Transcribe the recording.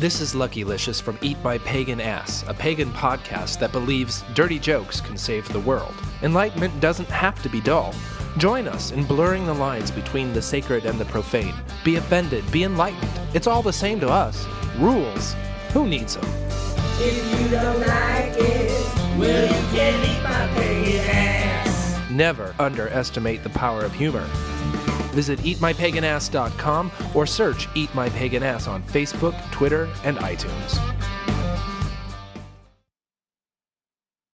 This is Lucky Licious from Eat My Pagan Ass, a pagan podcast that believes dirty jokes can save the world. Enlightenment doesn't have to be dull. Join us in blurring the lines between the sacred and the profane. Be offended, be enlightened. It's all the same to us. Rules. Who needs them? If you don't like it, well, you can eat my pagan ass. Never underestimate the power of humor. Visit eatmypaganass.com or search Eat My Pagan Ass on Facebook, Twitter, and iTunes.